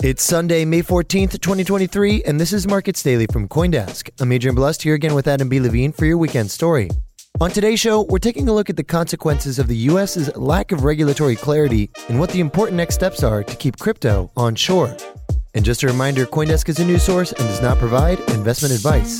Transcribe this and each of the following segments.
It's Sunday, May 14th, 2023, and this is Markets Daily from Coindesk. I'm Adrian Blust here again with Adam B. Levine for your weekend story. On today's show, we're taking a look at the consequences of the U.S.'s lack of regulatory clarity and what the important next steps are to keep crypto onshore. And just a reminder Coindesk is a news source and does not provide investment advice.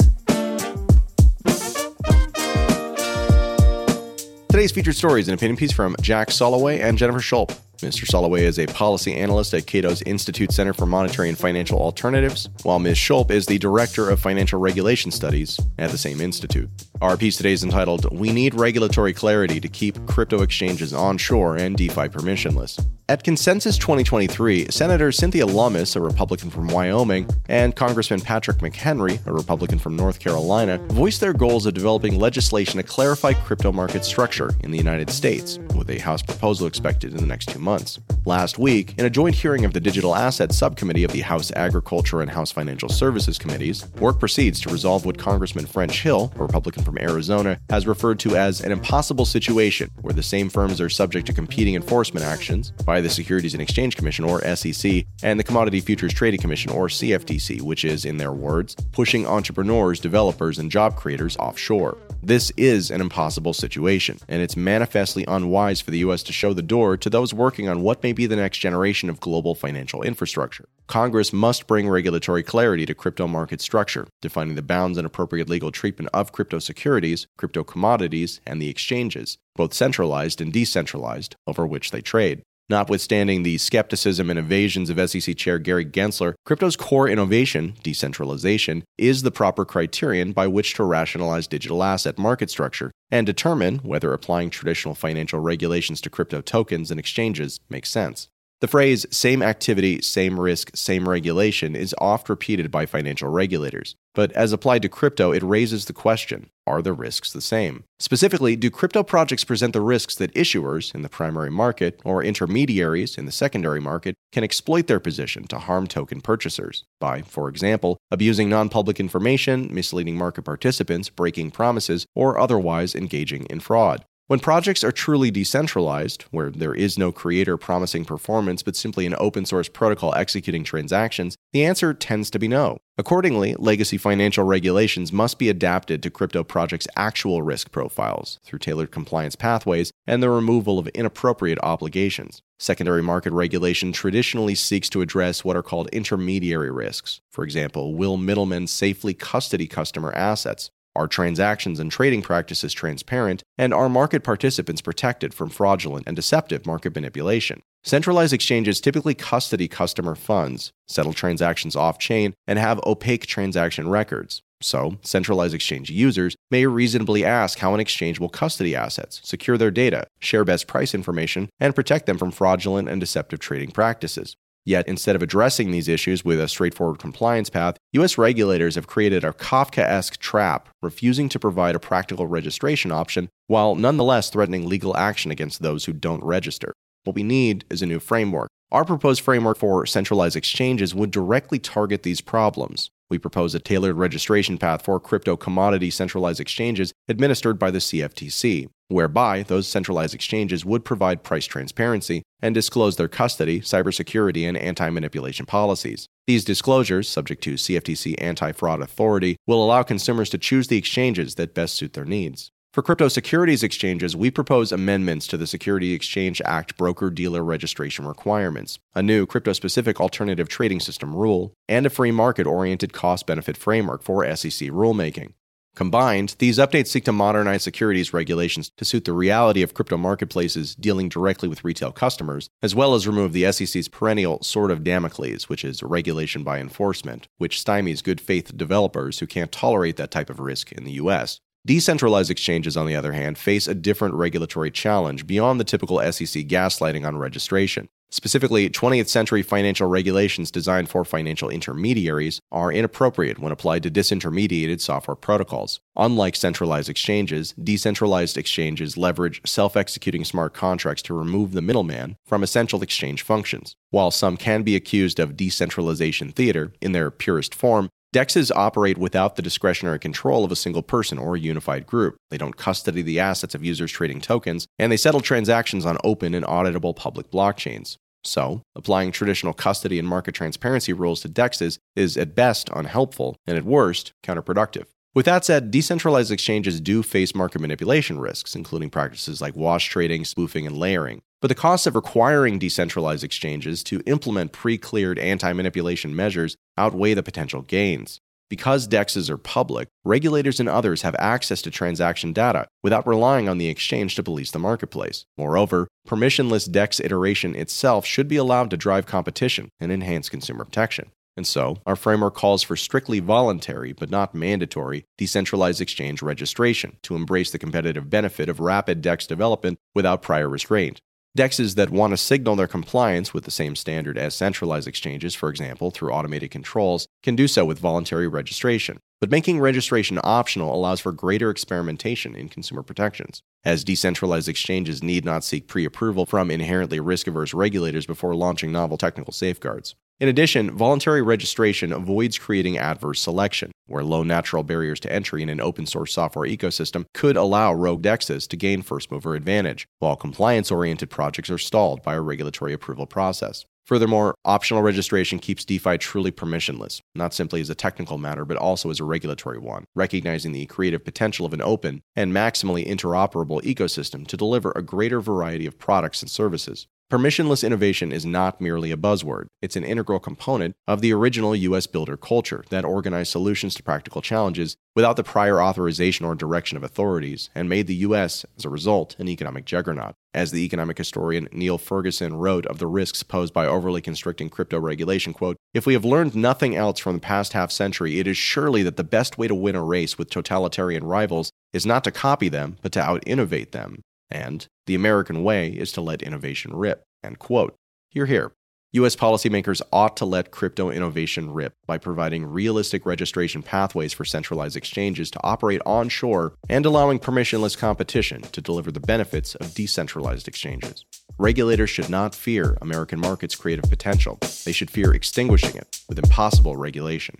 Today's featured story is an opinion piece from Jack Solowey and Jennifer Schulp. Mr. Solowey is a policy analyst at Cato's Institute Center for Monetary and Financial Alternatives, while Ms. Schulp is the director of financial regulation studies at the same institute. Our piece today is entitled We Need Regulatory Clarity to Keep Crypto Exchanges Onshore and DeFi Permissionless. At Consensus 2023, Senator Cynthia Lummis, a Republican from Wyoming, and Congressman Patrick McHenry, a Republican from North Carolina, voiced their goals of developing legislation to clarify crypto market structure in the United States, with a House proposal expected in the next two months. Last week, in a joint hearing of the Digital Assets Subcommittee of the House Agriculture and House Financial Services Committees, work proceeds to resolve what Congressman French Hill, a Republican from Arizona, has referred to as an impossible situation where the same firms are subject to competing enforcement actions by the Securities and Exchange Commission, or SEC, and the Commodity Futures Trading Commission, or CFTC, which is, in their words, pushing entrepreneurs, developers, and job creators offshore. This is an impossible situation, and it's manifestly unwise for the U.S. to show the door to those working on what may be the next generation of global financial infrastructure. Congress must bring regulatory clarity to crypto market structure, defining the bounds and appropriate legal treatment of crypto securities, crypto commodities, and the exchanges, both centralized and decentralized, over which they trade. Notwithstanding the skepticism and evasions of SEC Chair Gary Gensler, crypto's core innovation, decentralization, is the proper criterion by which to rationalize digital asset market structure and determine whether applying traditional financial regulations to crypto tokens and exchanges makes sense. The phrase same activity, same risk, same regulation is oft repeated by financial regulators, but as applied to crypto, it raises the question are the risks the same? Specifically, do crypto projects present the risks that issuers in the primary market or intermediaries in the secondary market can exploit their position to harm token purchasers by, for example, abusing non public information, misleading market participants, breaking promises, or otherwise engaging in fraud? When projects are truly decentralized, where there is no creator promising performance but simply an open source protocol executing transactions, the answer tends to be no. Accordingly, legacy financial regulations must be adapted to crypto projects' actual risk profiles through tailored compliance pathways and the removal of inappropriate obligations. Secondary market regulation traditionally seeks to address what are called intermediary risks. For example, will middlemen safely custody customer assets? Are transactions and trading practices transparent? And are market participants protected from fraudulent and deceptive market manipulation? Centralized exchanges typically custody customer funds, settle transactions off chain, and have opaque transaction records. So, centralized exchange users may reasonably ask how an exchange will custody assets, secure their data, share best price information, and protect them from fraudulent and deceptive trading practices. Yet, instead of addressing these issues with a straightforward compliance path, US regulators have created a Kafka esque trap, refusing to provide a practical registration option while nonetheless threatening legal action against those who don't register. What we need is a new framework. Our proposed framework for centralized exchanges would directly target these problems. We propose a tailored registration path for crypto commodity centralized exchanges administered by the CFTC, whereby those centralized exchanges would provide price transparency and disclose their custody, cybersecurity, and anti manipulation policies. These disclosures, subject to CFTC anti fraud authority, will allow consumers to choose the exchanges that best suit their needs. For crypto securities exchanges, we propose amendments to the Security Exchange Act broker dealer registration requirements, a new crypto specific alternative trading system rule, and a free market oriented cost benefit framework for SEC rulemaking. Combined, these updates seek to modernize securities regulations to suit the reality of crypto marketplaces dealing directly with retail customers, as well as remove the SEC's perennial sword of Damocles, which is regulation by enforcement, which stymies good faith developers who can't tolerate that type of risk in the US. Decentralized exchanges, on the other hand, face a different regulatory challenge beyond the typical SEC gaslighting on registration. Specifically, 20th century financial regulations designed for financial intermediaries are inappropriate when applied to disintermediated software protocols. Unlike centralized exchanges, decentralized exchanges leverage self executing smart contracts to remove the middleman from essential exchange functions. While some can be accused of decentralization theater in their purest form, DEXs operate without the discretionary control of a single person or a unified group. They don't custody the assets of users trading tokens, and they settle transactions on open and auditable public blockchains. So, applying traditional custody and market transparency rules to DEXs is at best unhelpful and at worst counterproductive. With that said, decentralized exchanges do face market manipulation risks, including practices like wash trading, spoofing, and layering. But the costs of requiring decentralized exchanges to implement pre cleared anti manipulation measures outweigh the potential gains. Because DEXs are public, regulators and others have access to transaction data without relying on the exchange to police the marketplace. Moreover, permissionless DEX iteration itself should be allowed to drive competition and enhance consumer protection. And so, our framework calls for strictly voluntary, but not mandatory, decentralized exchange registration to embrace the competitive benefit of rapid DEX development without prior restraint. DEXs that want to signal their compliance with the same standard as centralized exchanges, for example, through automated controls, can do so with voluntary registration. But making registration optional allows for greater experimentation in consumer protections, as decentralized exchanges need not seek pre approval from inherently risk averse regulators before launching novel technical safeguards. In addition, voluntary registration avoids creating adverse selection, where low natural barriers to entry in an open source software ecosystem could allow rogue DEXs to gain first mover advantage, while compliance oriented projects are stalled by a regulatory approval process. Furthermore, optional registration keeps DeFi truly permissionless, not simply as a technical matter, but also as a regulatory one, recognizing the creative potential of an open and maximally interoperable ecosystem to deliver a greater variety of products and services. Permissionless innovation is not merely a buzzword, it's an integral component of the original US builder culture that organized solutions to practical challenges without the prior authorization or direction of authorities, and made the US, as a result, an economic juggernaut. As the economic historian Niall Ferguson wrote of the risks posed by overly constricting crypto regulation, quote, If we have learned nothing else from the past half century, it is surely that the best way to win a race with totalitarian rivals is not to copy them, but to out innovate them. And the American way is to let innovation rip. End quote. Hear, hear. US policymakers ought to let crypto innovation rip by providing realistic registration pathways for centralized exchanges to operate onshore and allowing permissionless competition to deliver the benefits of decentralized exchanges. Regulators should not fear American markets' creative potential, they should fear extinguishing it with impossible regulation.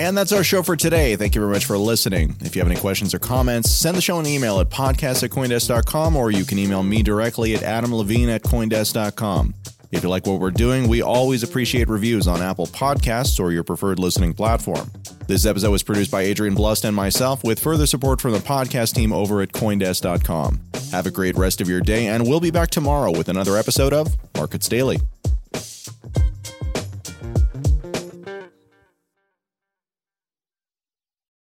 And that's our show for today. Thank you very much for listening. If you have any questions or comments, send the show an email at podcast at coindesk.com or you can email me directly at adamlevine at coindesk.com. If you like what we're doing, we always appreciate reviews on Apple Podcasts or your preferred listening platform. This episode was produced by Adrian Blust and myself with further support from the podcast team over at coindesk.com. Have a great rest of your day, and we'll be back tomorrow with another episode of Markets Daily.